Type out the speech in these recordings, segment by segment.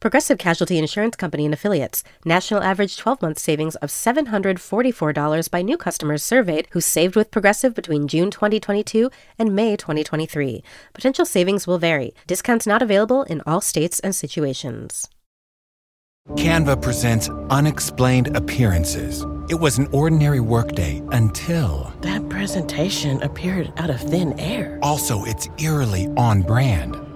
Progressive Casualty Insurance Company and Affiliates. National average 12 month savings of $744 by new customers surveyed who saved with Progressive between June 2022 and May 2023. Potential savings will vary. Discounts not available in all states and situations. Canva presents Unexplained Appearances. It was an ordinary workday until. That presentation appeared out of thin air. Also, it's eerily on brand.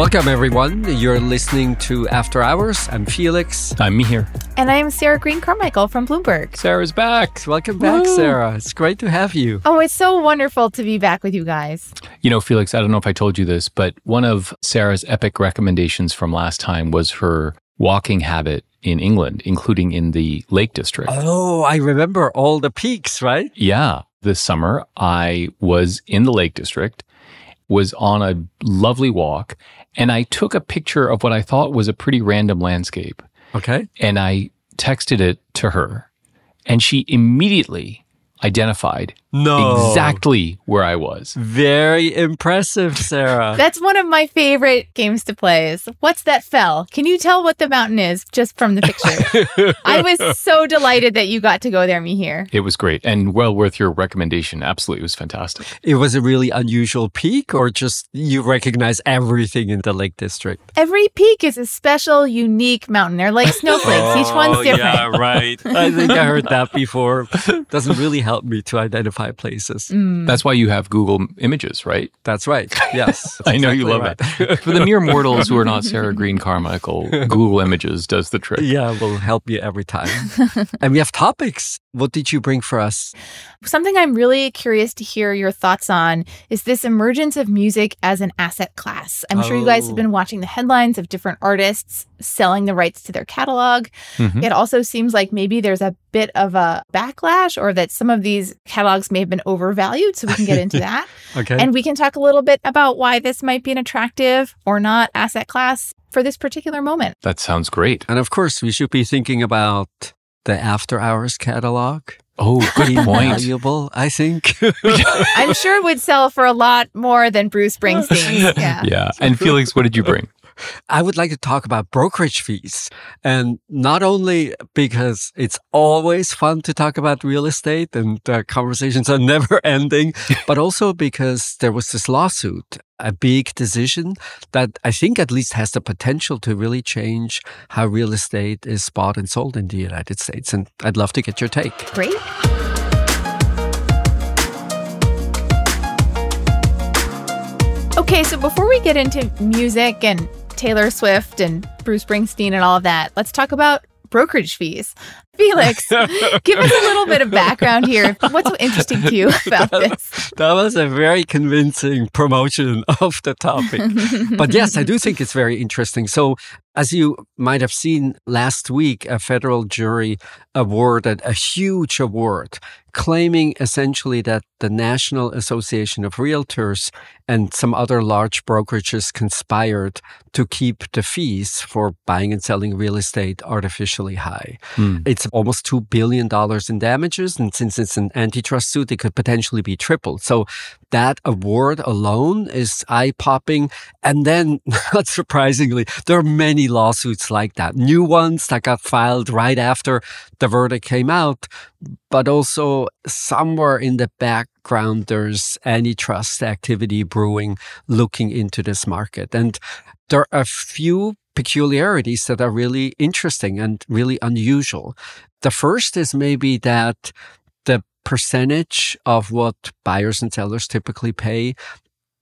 Welcome, everyone. You're listening to After Hours. I'm Felix. I'm Mihir. And I'm Sarah Green Carmichael from Bloomberg. Sarah's back. Welcome back, Woo. Sarah. It's great to have you. Oh, it's so wonderful to be back with you guys. You know, Felix, I don't know if I told you this, but one of Sarah's epic recommendations from last time was her walking habit in England, including in the Lake District. Oh, I remember all the peaks, right? Yeah. This summer, I was in the Lake District, was on a lovely walk, and I took a picture of what I thought was a pretty random landscape. Okay. And I texted it to her, and she immediately identified No. exactly where I was. Very impressive, Sarah. That's one of my favorite games to play is what's that fell? Can you tell what the mountain is just from the picture? I was so delighted that you got to go there, Mihir. It was great and well worth your recommendation. Absolutely. It was fantastic. it was a really unusual peak, or just you recognize everything in the Lake District? Every peak is a special, unique mountain. They're like snowflakes. Each one's Oh, different. Yeah, right. I think I heard that before. Doesn't really help me to identify places. Mm. That's why you have Google Images, right? That's right. Yes. I know you love right. it. For the mere mortals who are not Sarah Green Carmichael, Google Images does the trick. Yeah, we'll help you every time. and we have topics. What did you bring for us? Something I'm really curious to hear your thoughts on is this emergence of music as an asset class. I'm sure you guys Oh. have been watching the headlines of different artists selling the rights to their catalog. Mhm. It also seems like maybe there's a bit of a backlash or that some of these catalogs may have been overvalued. So we can get into that. Okay. And we can talk a little bit about why this might be an attractive or not asset class for this particular moment. That sounds great. And of course, we should be thinking about the after hours catalog. Oh, good point. Valuable, I think. I'm sure it would sell for a lot more than Bruce Springsteen's. Yeah. Yeah. And Felix, what did you bring? I would like to talk about brokerage fees. And not only because it's always fun to talk about real estate and the conversations are never ending, but also because there was this lawsuit, a big decision that I think at least has the potential to really change how real estate is bought and sold in the United States. And I'd love to get your take. Great. Okay, so before we get into music and Taylor Swift and Bruce Springsteen and all of that, let's talk about brokerage fees. Felix, give us a little bit of background here. What's so interesting to you about this? That was a very convincing promotion of the topic. but yes, I do think it's very interesting. So, as you might have seen last week, a federal jury awarded a huge award claiming essentially that the National Association of Realtors and some other large brokerages conspired to keep the fees for buying and selling real estate artificially high. Hmm. It's almost $2 billion in damages. And since it's an antitrust suit, it could potentially be tripled. So that award alone is eye popping. And then, not surprisingly, there are many lawsuits like that. New ones that got filed right after the verdict came out, but also somewhere in the background, there's antitrust activity brewing looking into this market. And there are a few peculiarities that are really interesting and really unusual. The first is maybe that the percentage of what buyers and sellers typically pay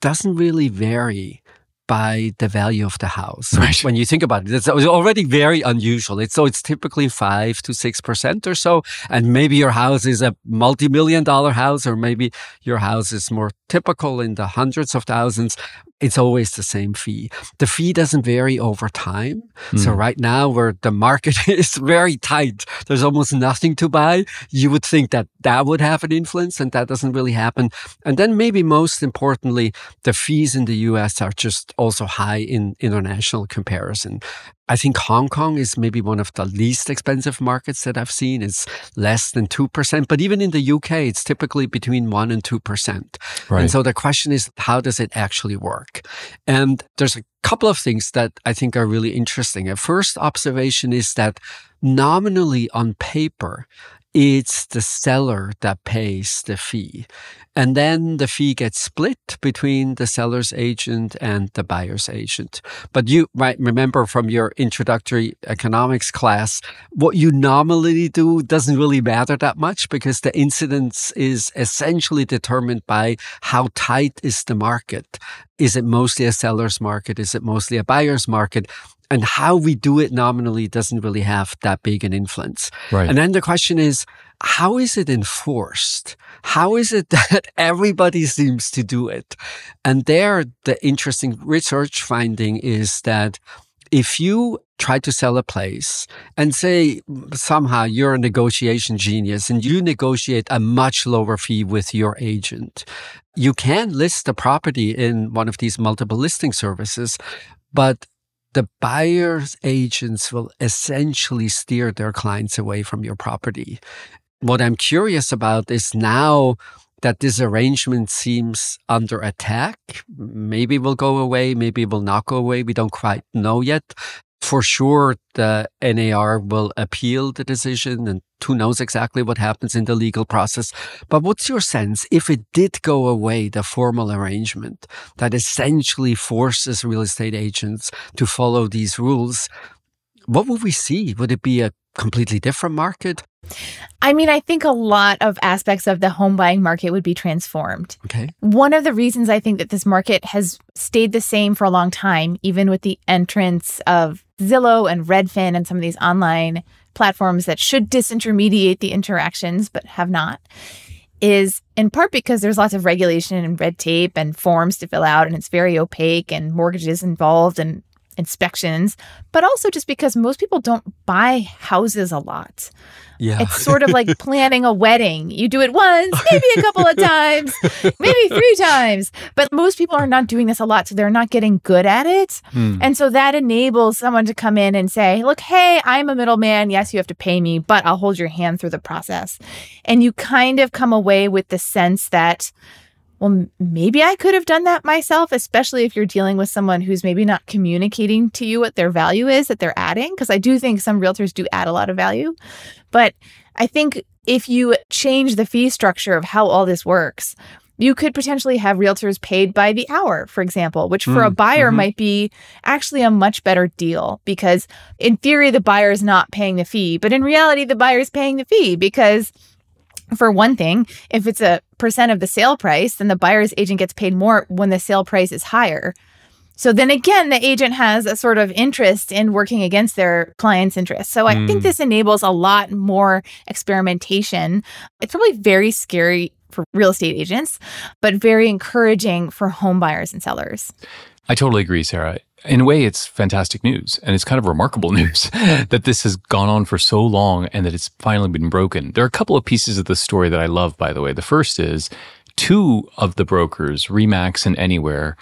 doesn't really vary by the value of the house. Right. When you think about it, it's already very unusual. It's so it's typically five to six percent or so, and maybe your house is a multi-million dollar house, or maybe your house is more typical in the hundreds of thousands. It's always the same fee. The fee doesn't vary over time. So hmm. right now, where the market is very tight, there's almost nothing to buy. You would think that that would have an influence, and that doesn't really happen. And then maybe most importantly, the fees in the US are just also high in international comparison. I think Hong Kong is maybe one of the least expensive markets that I've seen. It's less than 2%, but even in the UK, it's typically between 1 and 2%. Right. And so the question is, how does it actually work? And there's a couple of things that I think are really interesting. A first observation is that nominally on paper, it's the seller that pays the fee. And then the fee gets split between the seller's agent and the buyer's agent. But you might remember from your introductory economics class, what you nominally do doesn't really matter that much because the incidence is essentially determined by how tight is the market. Is it mostly a seller's market? Is it mostly a buyer's market? And how we do it nominally doesn't really have that big an influence. Right. And then the question is, how is it enforced? How is it that everybody seems to do it? And there, the interesting research finding is that if you try to sell a place and say somehow you're a negotiation genius and you negotiate a much lower fee with your agent, you can list the property in one of these multiple listing services, but the buyer's agents will essentially steer their clients away from your property. What I'm curious about is now that this arrangement seems under attack. Maybe it will go away, maybe it will not go away. We don't quite know yet. For sure, the NAR will appeal the decision and who knows exactly what happens in the legal process. But what's your sense if it did go away, the formal arrangement that essentially forces real estate agents to follow these rules? What would we see? Would it be a completely different market? I mean, I think a lot of aspects of the home buying market would be transformed. Okay. One of the reasons I think that this market has stayed the same for a long time, even with the entrance of Zillow and Redfin and some of these online platforms that should disintermediate the interactions but have not, is in part because there's lots of regulation and red tape and forms to fill out, and it's very opaque and mortgages involved and inspections, but also just because most people don't buy houses a lot. Yeah. It's sort of like planning a wedding. You do it once, maybe a couple of times, maybe three times. But most people are not doing this a lot, so they're not getting good at it. Hmm. And so that enables someone to come in and say, Look, hey, I'm a middleman. Yes, you have to pay me, but I'll hold your hand through the process. And you kind of come away with the sense that, well, maybe I could have done that myself, especially if you're dealing with someone who's maybe not communicating to you what their value is that they're adding. Because I do think some realtors do add a lot of value. But I think if you change the fee structure of how all this works, you could potentially have realtors paid by the hour, for example, which for a Mm, buyer mhm. might be actually a much better deal because in theory, the buyer is not paying the fee, but in reality, the buyer is paying the fee because for one thing, if it's a percent of the sale price, then the buyer's agent gets paid more when the sale price is higher. So then again, the agent has a sort of interest in working against their client's interest. So I think Mm. this enables a lot more experimentation. It's probably very scary for real estate agents, but very encouraging for home buyers and sellers. I totally agree, Sarah. In a way, it's fantastic news. And it's kind of remarkable news that this has gone on for so long and that it's finally been broken. There are a couple of pieces of the story that I love, by the way. The first is two of the brokers, Remax and Anywhere,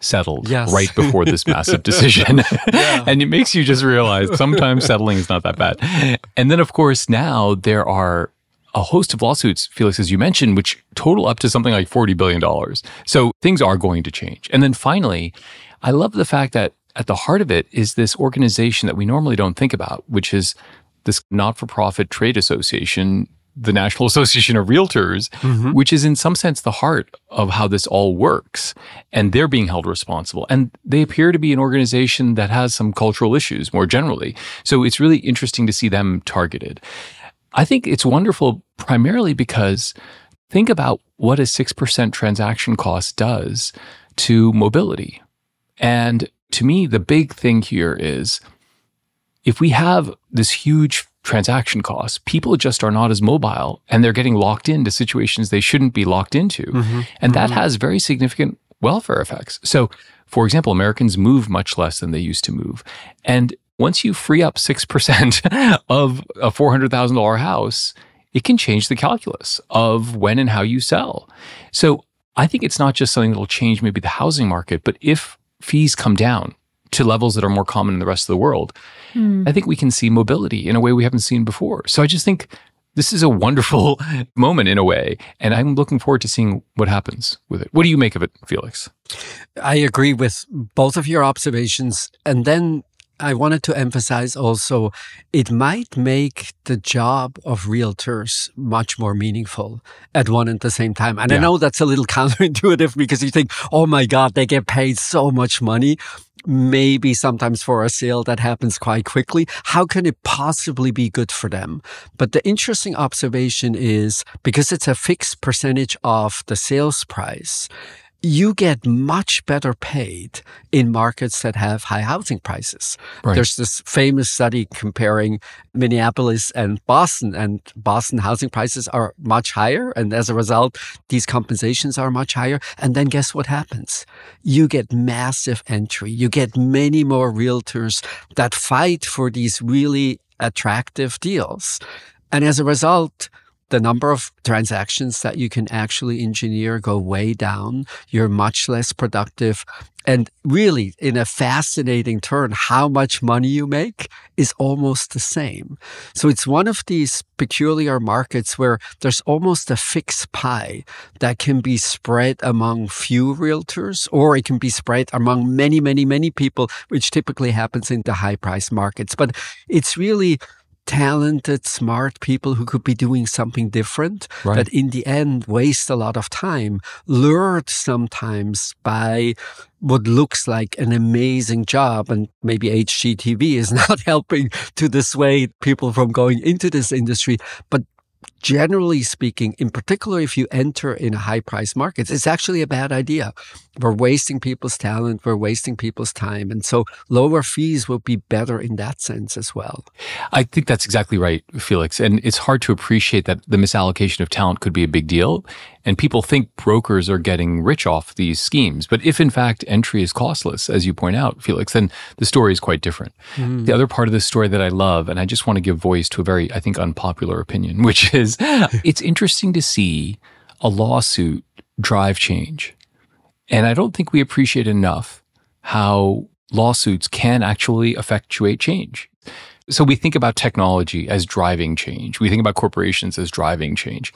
settled Yes. right before this massive decision. and it makes you just realize sometimes settling is not that bad. And then, of course, now there are a host of lawsuits, Felix, as you mentioned, which total up to something like $40 billion. So things are going to change. And then finally, I love the fact that at the heart of it is this organization that we normally don't think about, which is this not for profit trade association the National Association of Realtors, Mhm. which is in some sense the heart of how this all works. And they're being held responsible. And they appear to be an organization that has some cultural issues more generally. So it's really interesting to see them targeted. I think it's wonderful primarily because think about what a 6% transaction cost does to mobility. And to me, the big thing here is if we have this huge transaction cost, people just are not as mobile and they're getting locked into situations they shouldn't be locked into. Mm-hmm. And that has very significant welfare effects. So, for example, Americans move much less than they used to move. And once you free up 6% of a $400,000 house, it can change the calculus of when and how you sell. So I think it's not just something that will change maybe the housing market, but if fees come down to levels that are more common in the rest of the world, hmm. I think we can see mobility in a way we haven't seen before. So I just think this is a wonderful moment in a way. And I'm looking forward to seeing what happens with it. What do you make of it, Felix? I agree with both of your observations. And then I wanted to emphasize also it might make the job of realtors much more meaningful at one and the same time. And I know that's a little counterintuitive because you think, oh my God, they get paid so much money. Maybe sometimes for a sale that happens quite quickly. How can it possibly be good for them? But the interesting observation is because it's a fixed percentage of the sales price, you get much better paid in markets that have high housing prices. Right. There's this famous study comparing Minneapolis and Boston, and Boston housing prices are much higher. And as a result, these compensations are much higher. And then guess what happens? You get massive entry. You get many more realtors that fight for these really attractive deals. And as a result, the number of transactions that you can actually engineer go way down. You're much less productive. And really, in a fascinating turn, how much money you make is almost the same. So it's one of these peculiar markets where there's almost a fixed pie that can be spread among few realtors, or it can be spread among many, many, many people, which typically happens in the high price markets. But it's really talented, smart people who could be doing something different Right. that in the end waste a lot of time, lured sometimes by what looks like an amazing job. And maybe HGTV is not helping to dissuade people from going into this industry. But generally speaking, in particular, if you enter in a high price market, it's actually a bad idea. We're wasting people's talent. We're wasting people's time. And so lower fees will be better in that sense as well. I think that's exactly right, Felix. And it's hard to appreciate that the misallocation of talent could be a big deal. And people think brokers are getting rich off these schemes. But if in fact entry is costless, as you point out, Felix, then the story is quite different. Mm-hmm. The other part of the story that I love, and I just want to give voice to a very, I think, unpopular opinion, which is it's interesting to see a lawsuit drive change. And I don't think we appreciate enough how lawsuits can actually effectuate change. So we think about technology as driving change. We think about corporations as driving change.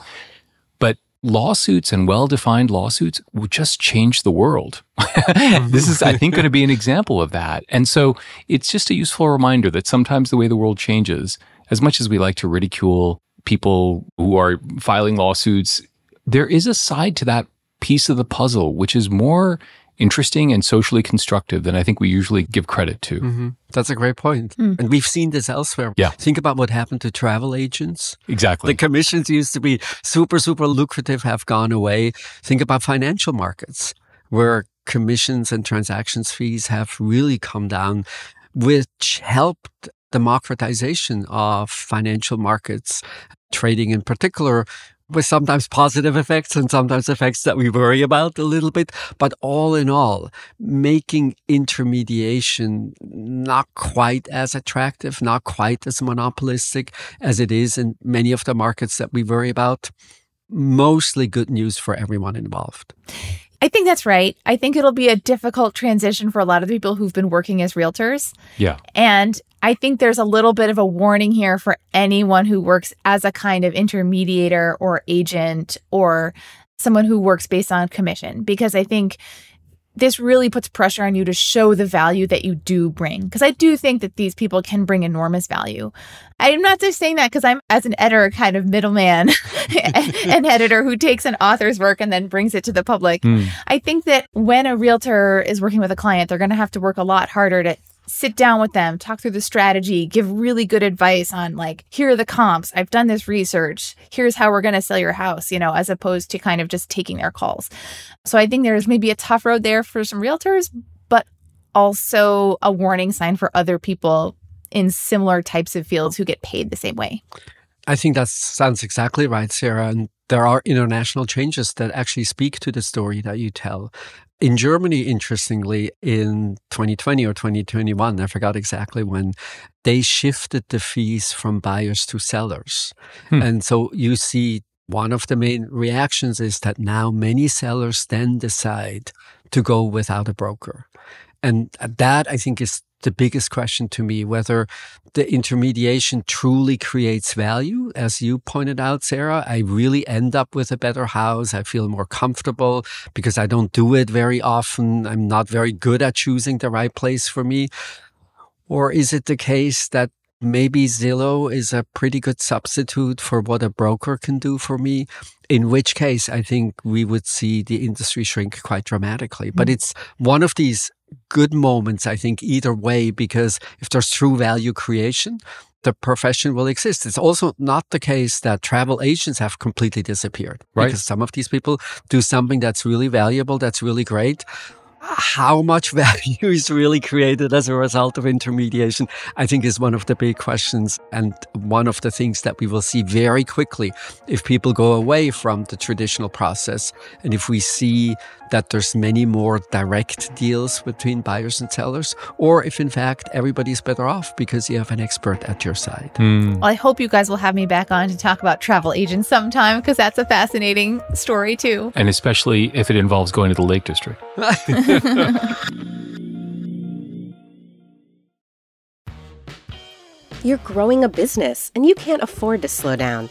But lawsuits and well-defined lawsuits will just change the world. this is, I think, going to be an example of that. And so it's just a useful reminder that sometimes the way the world changes, as much as we like to ridicule people who are filing lawsuits, there is a side to that piece of the puzzle, which is more interesting and socially constructive than I think we usually give credit to. Mm-hmm. That's a great point. Hmm. And we've seen this elsewhere. Yeah. Think about what happened to travel agents. Exactly. The commissions used to be super, super lucrative, have gone away. Think about financial markets where commissions and transactions fees have really come down, which helped democratization of financial markets, trading in particular, with sometimes positive effects and sometimes effects that we worry about a little bit. But all in all, making intermediation not quite as attractive, not quite as monopolistic as it is in many of the markets that we worry about. Mostly good news for everyone involved. I think that's right. I think it'll be a difficult transition for a lot of people who've been working as realtors. yeah. And I think there's a little bit of a warning here for anyone who works as a kind of intermediator or agent or someone who works based on commission, because I think this really puts pressure on you to show the value that you do bring. Because I do think that these people can bring enormous value. I'm not just saying that because I'm, as an editor, kind of middleman, an editor who takes an author's work and then brings it to the public. Mm. I think that when a realtor is working with a client, they're going to have to work a lot harder to sit down with them, talk through the strategy, give really good advice on like, here are the comps. I've done this research. Here's how we're going to sell your house, you know, as opposed to kind of just taking their calls. So I think there's maybe a tough road there for some realtors, but also a warning sign for other people in similar types of fields who get paid the same way. I think that sounds exactly right, Sarah. And there are international changes that actually speak to the story that you tell. In Germany, interestingly, in 2020 or 2021, I forgot exactly when, they shifted the fees from buyers to sellers. Hmm. And so you see one of the main reactions is that now many sellers then decide to go without a broker. And that I think is the biggest question to me whether the intermediation truly creates value. As you pointed out, Sarah, I really end up with a better house. I feel more comfortable because I don't do it very often. I'm not very good at choosing the right place for me. Or is it the case that maybe Zillow is a pretty good substitute for what a broker can do for me? In which case, I think we would see the industry shrink quite dramatically. But mm. it's one of these good moments, I think, either way, because if there's true value creation, the profession will exist. It's also not the case that travel agents have completely disappeared. Right. Because some of these people do something that's really valuable, that's really great how much value is really created as a result of intermediation, I think is one of the big questions and one of the things that we will see very quickly if people go away from the traditional process and if we see that there's many more direct deals between buyers and sellers, or if in fact everybody's better off because you have an expert at your side. Mm. Well, I hope you guys will have me back on to talk about travel agents sometime because that's a fascinating story too. And especially if it involves going to the Lake District. You're growing a business and you can't afford to slow down.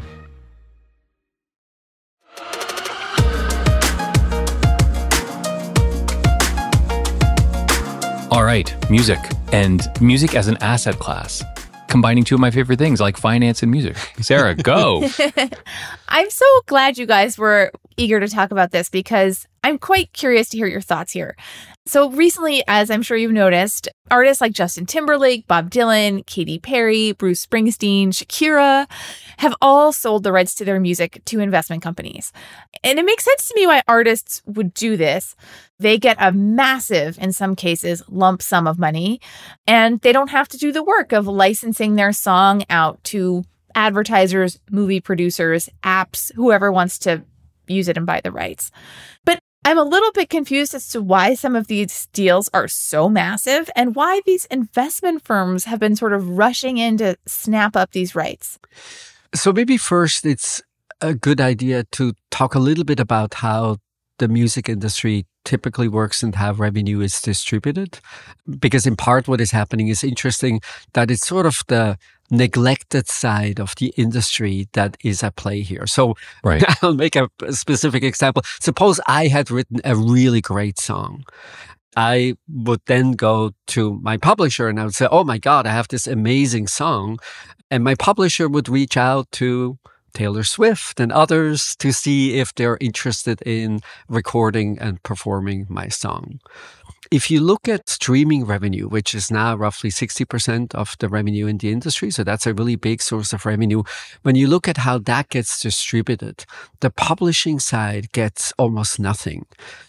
Right, music and music as an asset class. Combining two of my favorite things like finance and music. Sarah, go. I'm so glad you guys were eager to talk about this because I'm quite curious to hear your thoughts here. So, recently, as I'm sure you've noticed, artists like Justin Timberlake, Bob Dylan, Katy Perry, Bruce Springsteen, Shakira have all sold the rights to their music to investment companies. And it makes sense to me why artists would do this. They get a massive, in some cases, lump sum of money, and they don't have to do the work of licensing their song out to advertisers, movie producers, apps, whoever wants to use it and buy the rights. But I'm a little bit confused as to why some of these deals are so massive and why these investment firms have been sort of rushing in to snap up these rights. So, maybe first, it's a good idea to talk a little bit about how the music industry typically works and how revenue is distributed. Because, in part, what is happening is interesting that it's sort of the neglected side of the industry that is at play here. So right. I'll make a specific example. Suppose I had written a really great song. I would then go to my publisher and I would say, Oh my God, I have this amazing song. And my publisher would reach out to Taylor Swift and others to see if they're interested in recording and performing my song. If you look at streaming revenue, which is now roughly 60% of the revenue in the industry, so that's a really big source of revenue. When you look at how that gets distributed, the publishing side gets almost nothing.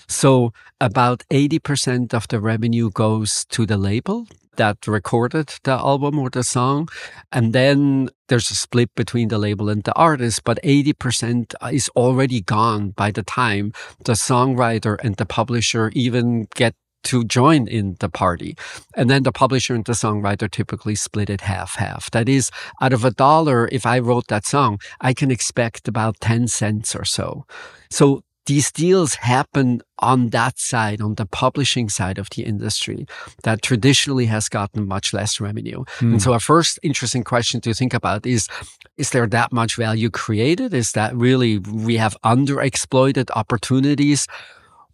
So about 80% of the revenue goes to the label that recorded the album or the song. And then there's a split between the label and the artist, but 80% is already gone by the time the songwriter and the publisher even get to join in the party. And then the publisher and the songwriter typically split it half half. That is, out of a dollar, if I wrote that song, I can expect about 10 cents or so. So these deals happen on that side, on the publishing side of the industry that traditionally has gotten much less revenue. Mm. And so our first interesting question to think about is, is there that much value created? Is that really we have underexploited opportunities?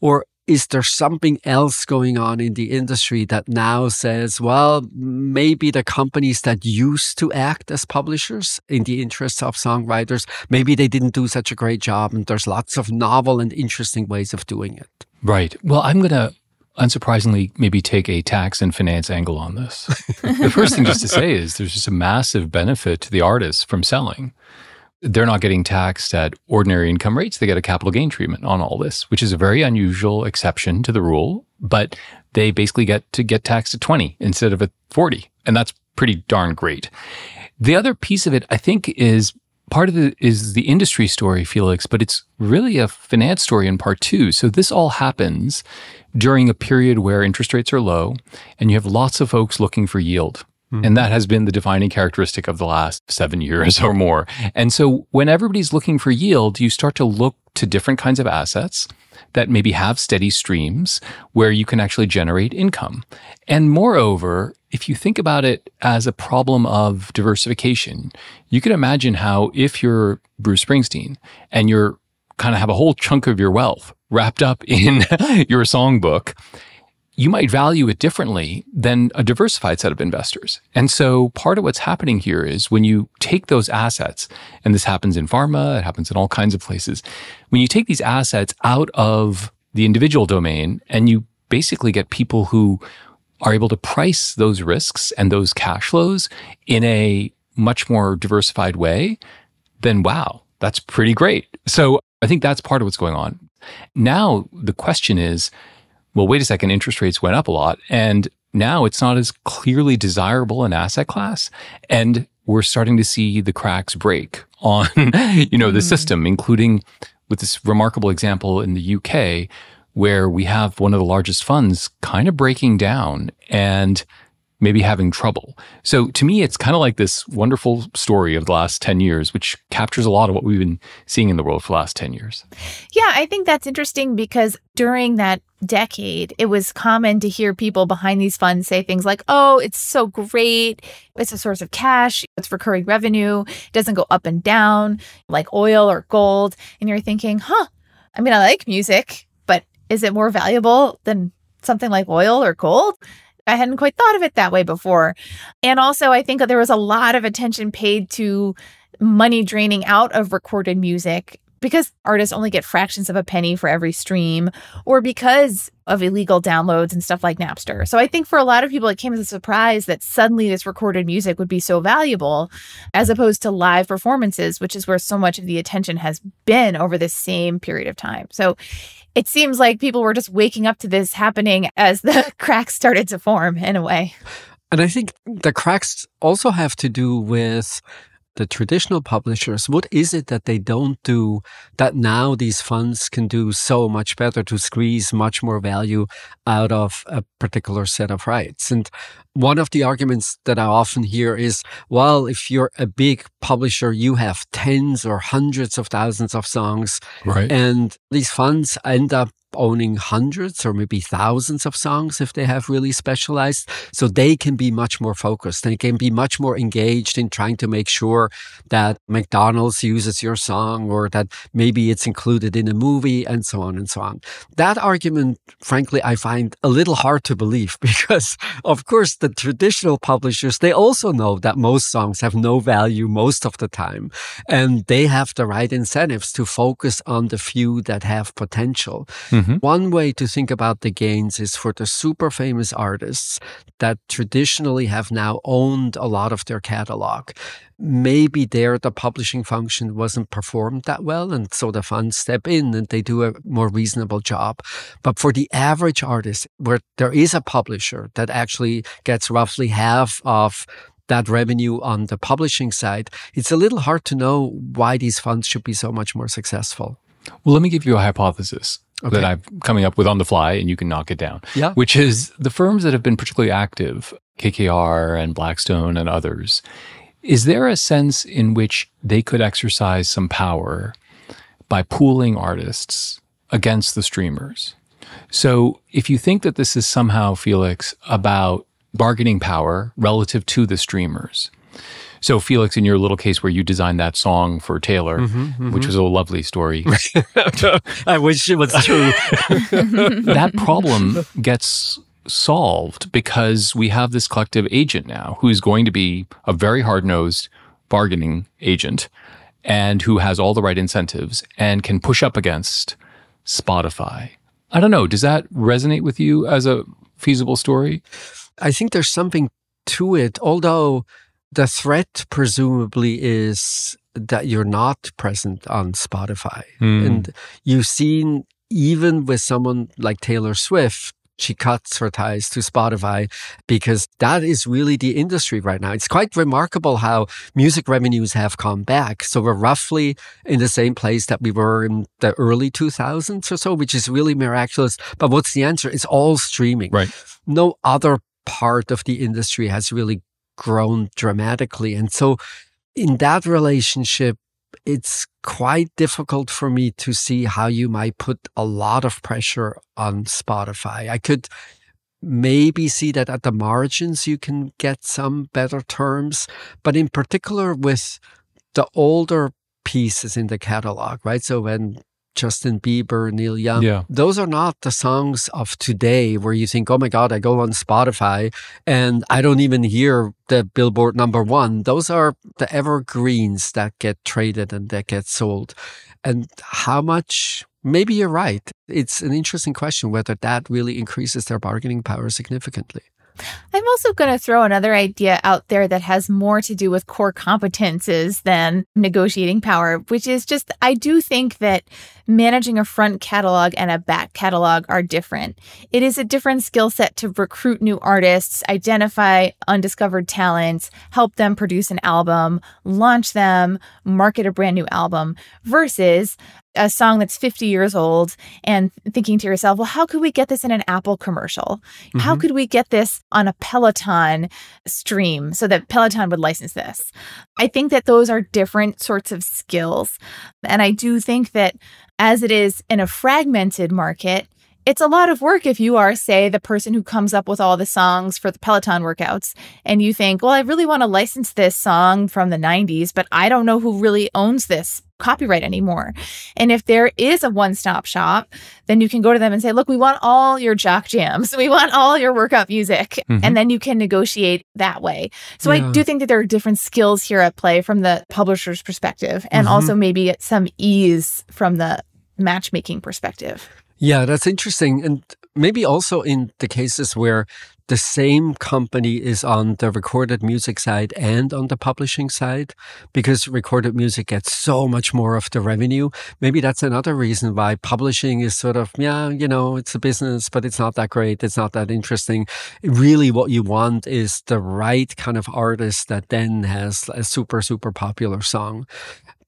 Or is there something else going on in the industry that now says, well, maybe the companies that used to act as publishers in the interests of songwriters, maybe they didn't do such a great job and there's lots of novel and interesting ways of doing it. Right. Well, I'm going to unsurprisingly maybe take a tax and finance angle on this. the first thing just to say is there's just a massive benefit to the artists from selling they're not getting taxed at ordinary income rates. They get a capital gain treatment on all this, which is a very unusual exception to the rule, but they basically get to get taxed at 20 instead of at 40. And that's pretty darn great. The other piece of it, I think, is part of the is the industry story, Felix, but it's really a finance story in part two. So this all happens during a period where interest rates are low and you have lots of folks looking for yield. Mm-hmm. And that has been the defining characteristic of the last seven years or more. And so when everybody's looking for yield, you start to look to different kinds of assets that maybe have steady streams where you can actually generate income. And moreover, if you think about it as a problem of diversification, you can imagine how if you're Bruce Springsteen and you're kind of have a whole chunk of your wealth wrapped up in your songbook, you might value it differently than a diversified set of investors. And so part of what's happening here is when you take those assets, and this happens in pharma, it happens in all kinds of places, when you take these assets out of the individual domain and you basically get people who are able to price those risks and those cash flows in a much more diversified way, then wow, that's pretty great. So I think that's part of what's going on. Now the question is, well, wait a second, interest rates went up a lot. And now it's not as clearly desirable an asset class. And we're starting to see the cracks break on, you know, the mm. system, including with this remarkable example in the UK where we have one of the largest funds kind of breaking down and maybe having trouble. So to me, it's kind of like this wonderful story of the last 10 years, which captures a lot of what we've been seeing in the world for the last 10 years. Yeah, I think that's interesting because during that decade, it was common to hear people behind these funds say things like, oh, it's so great. It's a source of cash. It's recurring revenue. It doesn't go up and down like oil or gold. And you're thinking, huh, I mean, I like music, but is it more valuable than something like oil or gold? I hadn't quite thought of it that way before. And also, I think there was a lot of attention paid to money draining out of recorded music because artists only get fractions of a penny for every stream or because of illegal downloads and stuff like Napster. So I think for a lot of people, it came as a surprise that suddenly this recorded music would be so valuable as opposed to live performances, which is where so much of the attention has been over this same period of time. So it seems like people were just waking up to this happening as the cracks started to form in a way. And I think the cracks also have to do with the traditional publishers, what is it that they don't do that now these funds can do so much better to squeeze much more value out of a particular set of rights? And one of the arguments that I often hear is, well, if you're a big publisher, you have tens or hundreds of thousands of songs. Right. And these funds end up owning hundreds or maybe thousands of songs if they have really specialized. So they can be much more focused. They can be much more engaged in trying to make sure that McDonald's uses your song or that maybe it's included in a movie and so on and so on. That argument, frankly, I find a little hard to believe because of course the traditional publishers, they also know that most songs have no value most of the time and they have the right incentives to focus on the few that have potential. Mm-hmm. One way to think about the gains is for the super famous artists that traditionally have now owned a lot of their catalog. Maybe there the publishing function wasn't performed that well, and so the funds step in and they do a more reasonable job. But for the average artist, where there is a publisher that actually gets roughly half of that revenue on the publishing side, it's a little hard to know why these funds should be so much more successful. Well, let me give you a hypothesis. Okay. that I'm coming up with on the fly, and you can knock it down. Yeah. Which is the firms that have been particularly active, KKR and Blackstone and others. Is there a sense in which they could exercise some power by pooling artists against the streamers? So if you think that this is somehow, Felix, about bargaining power relative to the streamers. So, Felix, in your little case where you designed that song for Taylor, mm-hmm, mm-hmm. which was a lovely story, I wish it was true. that problem gets solved because we have this collective agent now who's going to be a very hard nosed bargaining agent and who has all the right incentives and can push up against Spotify. I don't know. Does that resonate with you as a feasible story? I think there's something to it, although the threat presumably is that you're not present on Spotify. Hmm. And you've seen, even with someone like Taylor Swift, she cuts her ties to Spotify because that is really the industry right now. It's quite remarkable how music revenues have come back. So we're roughly in the same place that we were in the early 2000s or so, which is really miraculous. But what's the answer? It's all streaming. Right. No other part of the industry has really grown dramatically. And so in that relationship, it's quite difficult for me to see how you might put a lot of pressure on Spotify. I could maybe see that at the margins you can get some better terms, but in particular with the older pieces in the catalog, right? So when Justin Bieber, Neil Young. Yeah. Those are not the songs of today where you think, oh my God, I go on Spotify and I don't even hear the Billboard number one. Those are the evergreens that get traded and that get sold. And how much, maybe you're right. It's an interesting question whether that really increases their bargaining power significantly. I'm also going to throw another idea out there that has more to do with core competences than negotiating power, which is just I do think that managing a front catalog and a back catalog are different. It is a different skill set to recruit new artists, identify undiscovered talents, help them produce an album, launch them, market a brand new album versus a song that's 50 years old and thinking to yourself, well, how could we get this in an Apple commercial? How mm-hmm. could we get this on a Peloton stream so that Peloton would license this? I think that those are different sorts of skills. And I do think that as it is in a fragmented market, it's a lot of work if you are, say, the person who comes up with all the songs for the Peloton workouts and you think, well, I really want to license this song from the 90s, but I don't know who really owns this copyright anymore. And if there is a one stop shop, then you can go to them and say, look, we want all your jock jams. We want all your workout music. Mhm. And then you can negotiate that way. So Yeah. I do think that there are different skills here at play from the publisher's perspective and Mhm. also maybe some ease from the matchmaking perspective. Yeah, that's interesting. And maybe also in the cases where the same company is on the recorded music side and on the publishing side, because recorded music gets so much more of the revenue. Maybe that's another reason why publishing is sort of, yeah, you know, it's a business, but it's not that great. It's not that interesting. Really, what you want is the right kind of artist that then has a super, super popular song.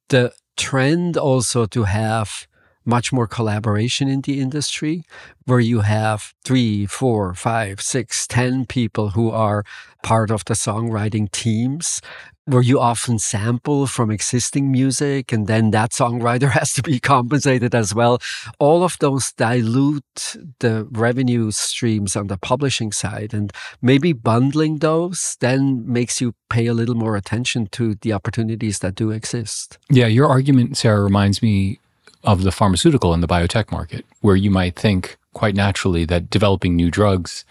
The trend also to have much more collaboration in the industry where you have three, four, five, six, ten people who are part of the songwriting teams where you often sample from existing music and then that songwriter has to be compensated as well. All of those dilute the revenue streams on the publishing side and maybe bundling those then makes you pay a little more attention to the opportunities that do exist. Yeah, your argument, Sarah, reminds me of the pharmaceutical and the biotech market, where you might think quite naturally that developing new drugs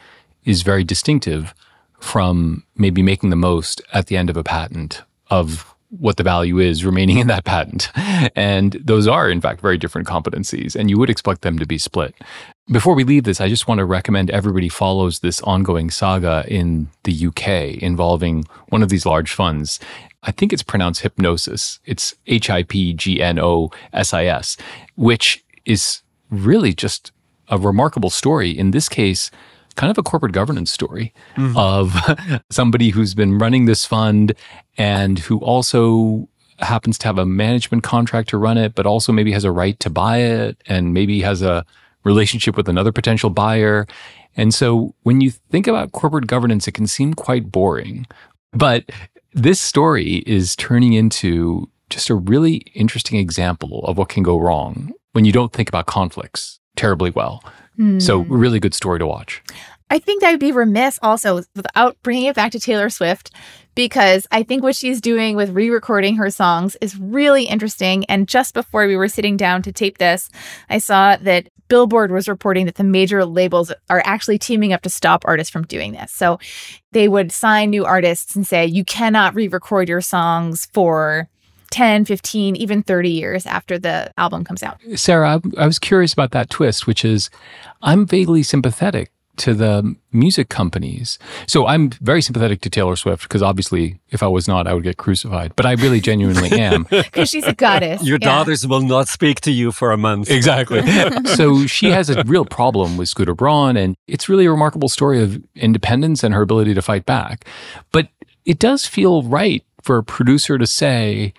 is very distinctive from maybe making the most at the end of a patent of what the value is remaining in that patent. And those are, in fact, very different competencies, and you would expect them to be split. Before we leave this, I just want to recommend everybody follows this ongoing saga in the UK involving one of these large funds. I think it's pronounced hypnosis. It's H I P G N O S I S, which is really just a remarkable story. In this case, kind of a corporate governance story of somebody who's been running this fund and who also happens to have a management contract to run it, but also maybe has a right to buy it and maybe has a relationship with another potential buyer. And so when you think about corporate governance, it can seem quite boring. But this story is turning into just a really interesting example of what can go wrong when you don't think about conflicts terribly well. Hmm. So, really good story to watch. I think I'd be remiss also without bringing it back to Taylor Swift because I think what she's doing with re recording her songs is really interesting. And just before we were sitting down to tape this, I saw that Billboard was reporting that the major labels are actually teaming up to stop artists from doing this. So they would sign new artists and say, you cannot re record your songs for 10, 15, even 30 years after the album comes out. Sarah, I, I was curious about that twist, which is I'm vaguely sympathetic to the music companies. So I'm very sympathetic to Taylor Swift because obviously, if I was not, I would get crucified. But I really genuinely am. Because she's a goddess. Your Yeah. daughters will not speak to you for a month. Exactly. so she has a real problem with Scooter Braun, and it's really a remarkable story of independence and her ability to fight back. But it does feel right for a producer to say,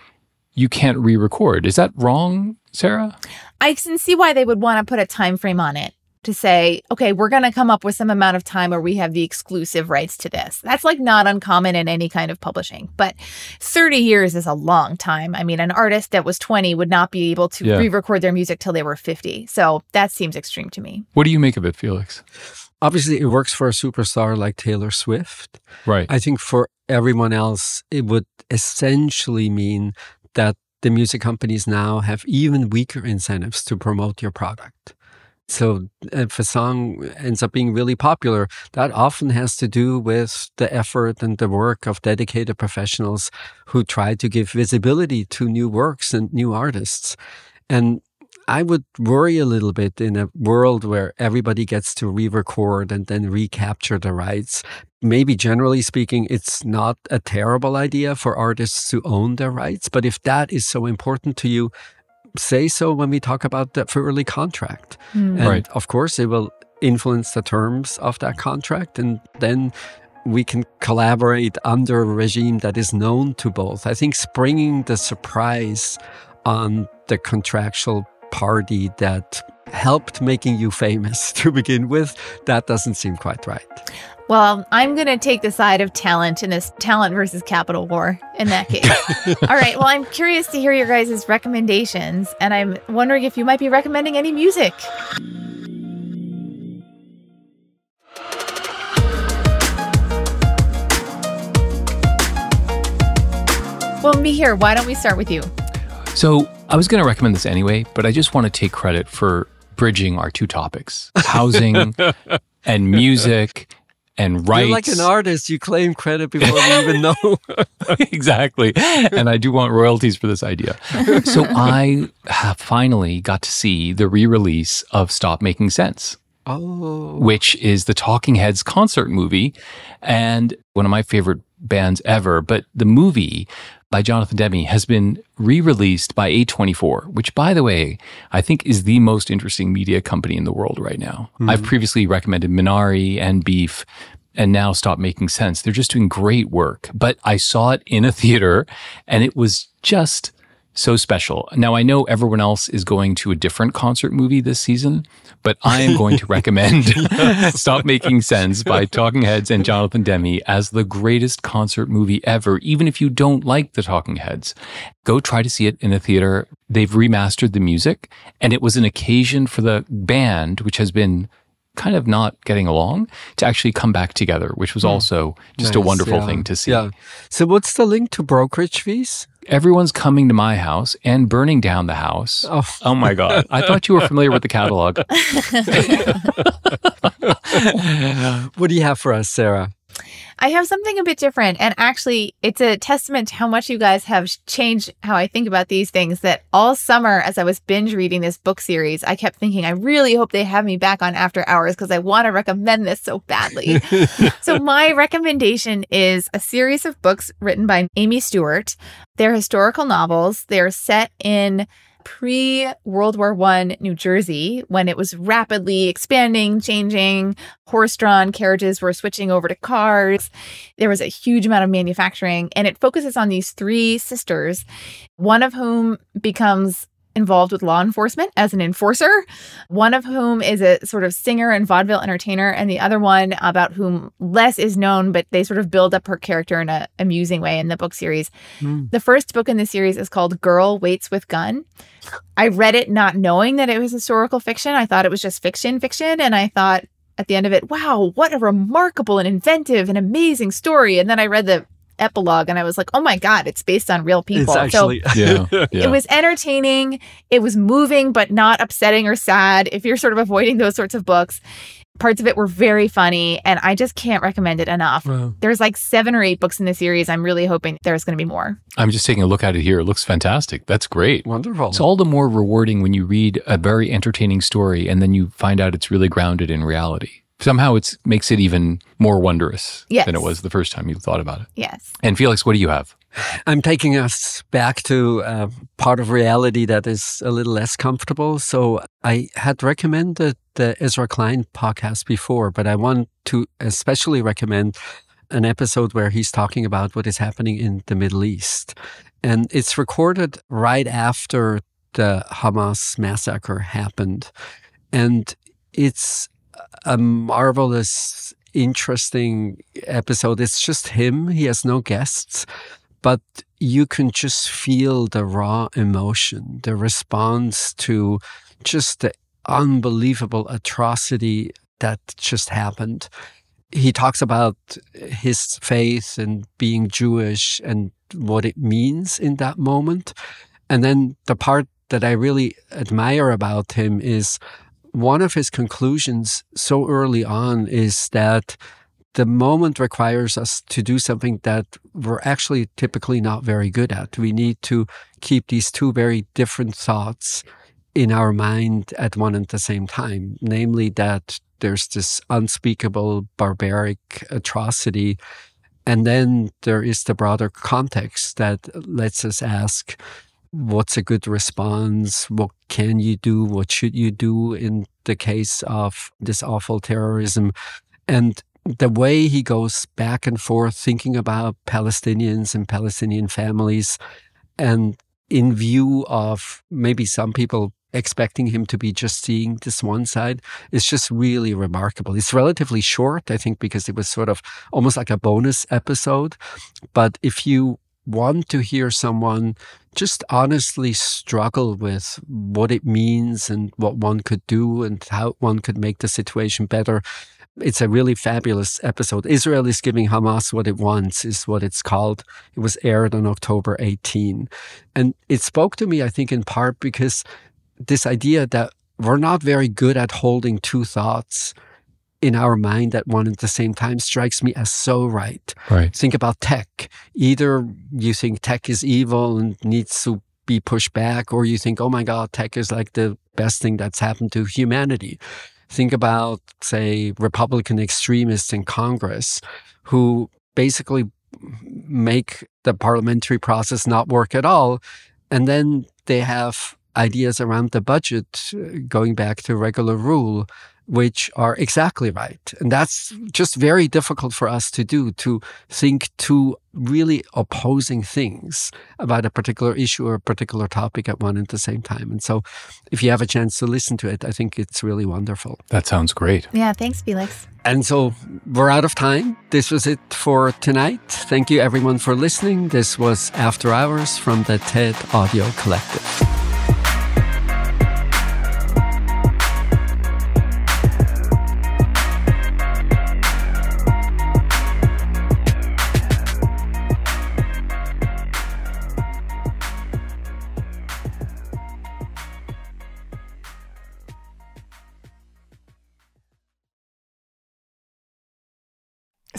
you can't re-record. Is that wrong, Sarah? I can see why they would want to put a time frame on it to say, okay, we're going to come up with some amount of time where we have the exclusive rights to this. That's like not uncommon in any kind of publishing, but 30 years is a long time. I mean, an artist that was 20 would not be able to Yeah. re-record their music till they were 50. So that seems extreme to me. What do you make of it, Felix? Obviously, it works for a superstar like Taylor Swift. Right. I think for everyone else, it would essentially mean that the music companies now have even weaker incentives to promote your product. So if a song ends up being really popular, that often has to do with the effort and the work of dedicated professionals who try to give visibility to new works and new artists. And I would worry a little bit in a world where everybody gets to re-record and then recapture the rights. Maybe generally speaking, it's not a terrible idea for artists to own their rights. But if that is so important to you, say so when we talk about the early contract. Hmm. And Right. of course, it will influence the terms of that contract. And then we can collaborate under a regime that is known to both. I think springing the surprise on the contractual party that helped making you famous to begin with, that doesn't seem quite right. Well, I'm going to take the side of talent in this talent versus capital war in that case. All right. Well, I'm curious to hear your guys' recommendations, and I'm wondering if you might be recommending any music. Well, Mihir. Why don't we start with you? So I was going to recommend this anyway, but I just want to take credit for bridging our two topics housing and music and rights. You're like an artist. You claim credit before we even know. exactly. And I do want royalties for this idea. So I have finally got to see the re release of Stop Making Sense, oh. which is the Talking Heads concert movie and one of my favorite bands ever. But the movie by Jonathan Demme has been re released by A24, which, by the way, I think is the most interesting media company in the world right now. Hmm. I've previously recommended Minari and Beef. And now stop making sense. They're just doing great work. But I saw it in a theater and it was just so special. Now I know everyone else is going to a different concert movie this season, but I am going to recommend Stop Making Sense by Talking Heads and Jonathan Demme as the greatest concert movie ever, even if you don't like the Talking Heads. Go try to see it in a theater. They've remastered the music and it was an occasion for the band, which has been kind of not getting along to actually come back together, which was hmm. also just a wonderful yeah. thing to see. Yeah. So what's the link to brokerage fees? Everyone's coming to my house and burning down the house. Oh. Oh my God. I thought you were familiar with the catalog. What do you have for us, Sarah? I have something a bit different. And actually, it's a testament to how much you guys have changed how I think about these things. That all summer, as I was binge reading this book series, I kept thinking, I really hope they have me back on After Hours because I want to recommend this so badly. so, my recommendation is a series of books written by Amy Stewart. They're historical novels, they're set in pre World War One New Jersey when it was rapidly expanding, changing. Horse drawn carriages were switching over to cars. There was a huge amount of manufacturing, and it focuses on these three sisters, one of whom becomes involved with law enforcement as an enforcer, one of whom is a sort of singer and vaudeville entertainer, and the other one about whom less is known, but they sort of build up her character in an amusing way in the book series. Mm. The first book in the series is called Girl Waits with Gun. I read it not knowing that it was historical fiction. I thought it was just fiction, fiction, and I thought at the end of it, wow, what a remarkable and inventive and amazing story. And then I read the epilogue and I was like, oh my God, it's based on real people. It's actually, so yeah, yeah. it was entertaining. It was moving, but not upsetting or sad. If you're sort of avoiding those sorts of books, parts of it were very funny and I just can't recommend it enough. Wow. There's like seven or eight books in the series. I'm really hoping there's going to be more. I'm just taking a look at it here. It looks fantastic. That's great. Wonderful. It's all the more rewarding when you read a very entertaining story and then you find out it's really grounded in reality somehow it makes it even more wondrous yes. than it was the first time you thought about it. Yes. And Felix, what do you have? I'm taking us back to a part of reality that is a little less comfortable. So I had recommended the Ezra Klein podcast before, but I want to especially recommend an episode where he's talking about what is happening in the Middle East. And it's recorded right after the Hamas massacre happened. And it's a marvelous, interesting episode. It's just him. He has no guests, but you can just feel the raw emotion, the response to just the unbelievable atrocity that just happened. He talks about his faith and being Jewish and what it means in that moment. And then the part that I really admire about him is one of his conclusions so early on is that the moment requires us to do something that we're actually typically not very good at. We need to keep these two very different thoughts in our mind at one and the same time, namely that there's this unspeakable barbaric atrocity. And then there is the broader context that lets us ask, what's a good response? What can you do? What should you do in the case of this awful terrorism? And the way he goes back and forth thinking about Palestinians and Palestinian families, and in view of maybe some people expecting him to be just seeing this one side is just really remarkable. It's relatively short, I think, because it was sort of almost like a bonus episode. But if you want to hear someone just honestly struggle with what it means and what one could do and how one could make the situation better. It's a really fabulous episode. Israel is giving Hamas what it wants, is what it's called. It was aired on October 18. And it spoke to me, I think, in part because this idea that we're not very good at holding two thoughts in our mind at one and the same time strikes me as so right. Right. Think about tech. Either you think tech is evil and needs to be pushed back, or you think, oh my God, tech is like the best thing that's happened to humanity. Think about, say, Republican extremists in Congress who basically make the parliamentary process not work at all. And then they have ideas around the budget uh, going back to regular rule which are exactly right. And that's just very difficult for us to do, to think two really opposing things about a particular issue or a particular topic at one and the same time. And so if you have a chance to listen to it, I think it's really wonderful. That sounds great. Yeah, thanks, Felix. And so we're out of time. This was it for tonight. Thank you everyone for listening. This was After Hours from the TED Audio Collective.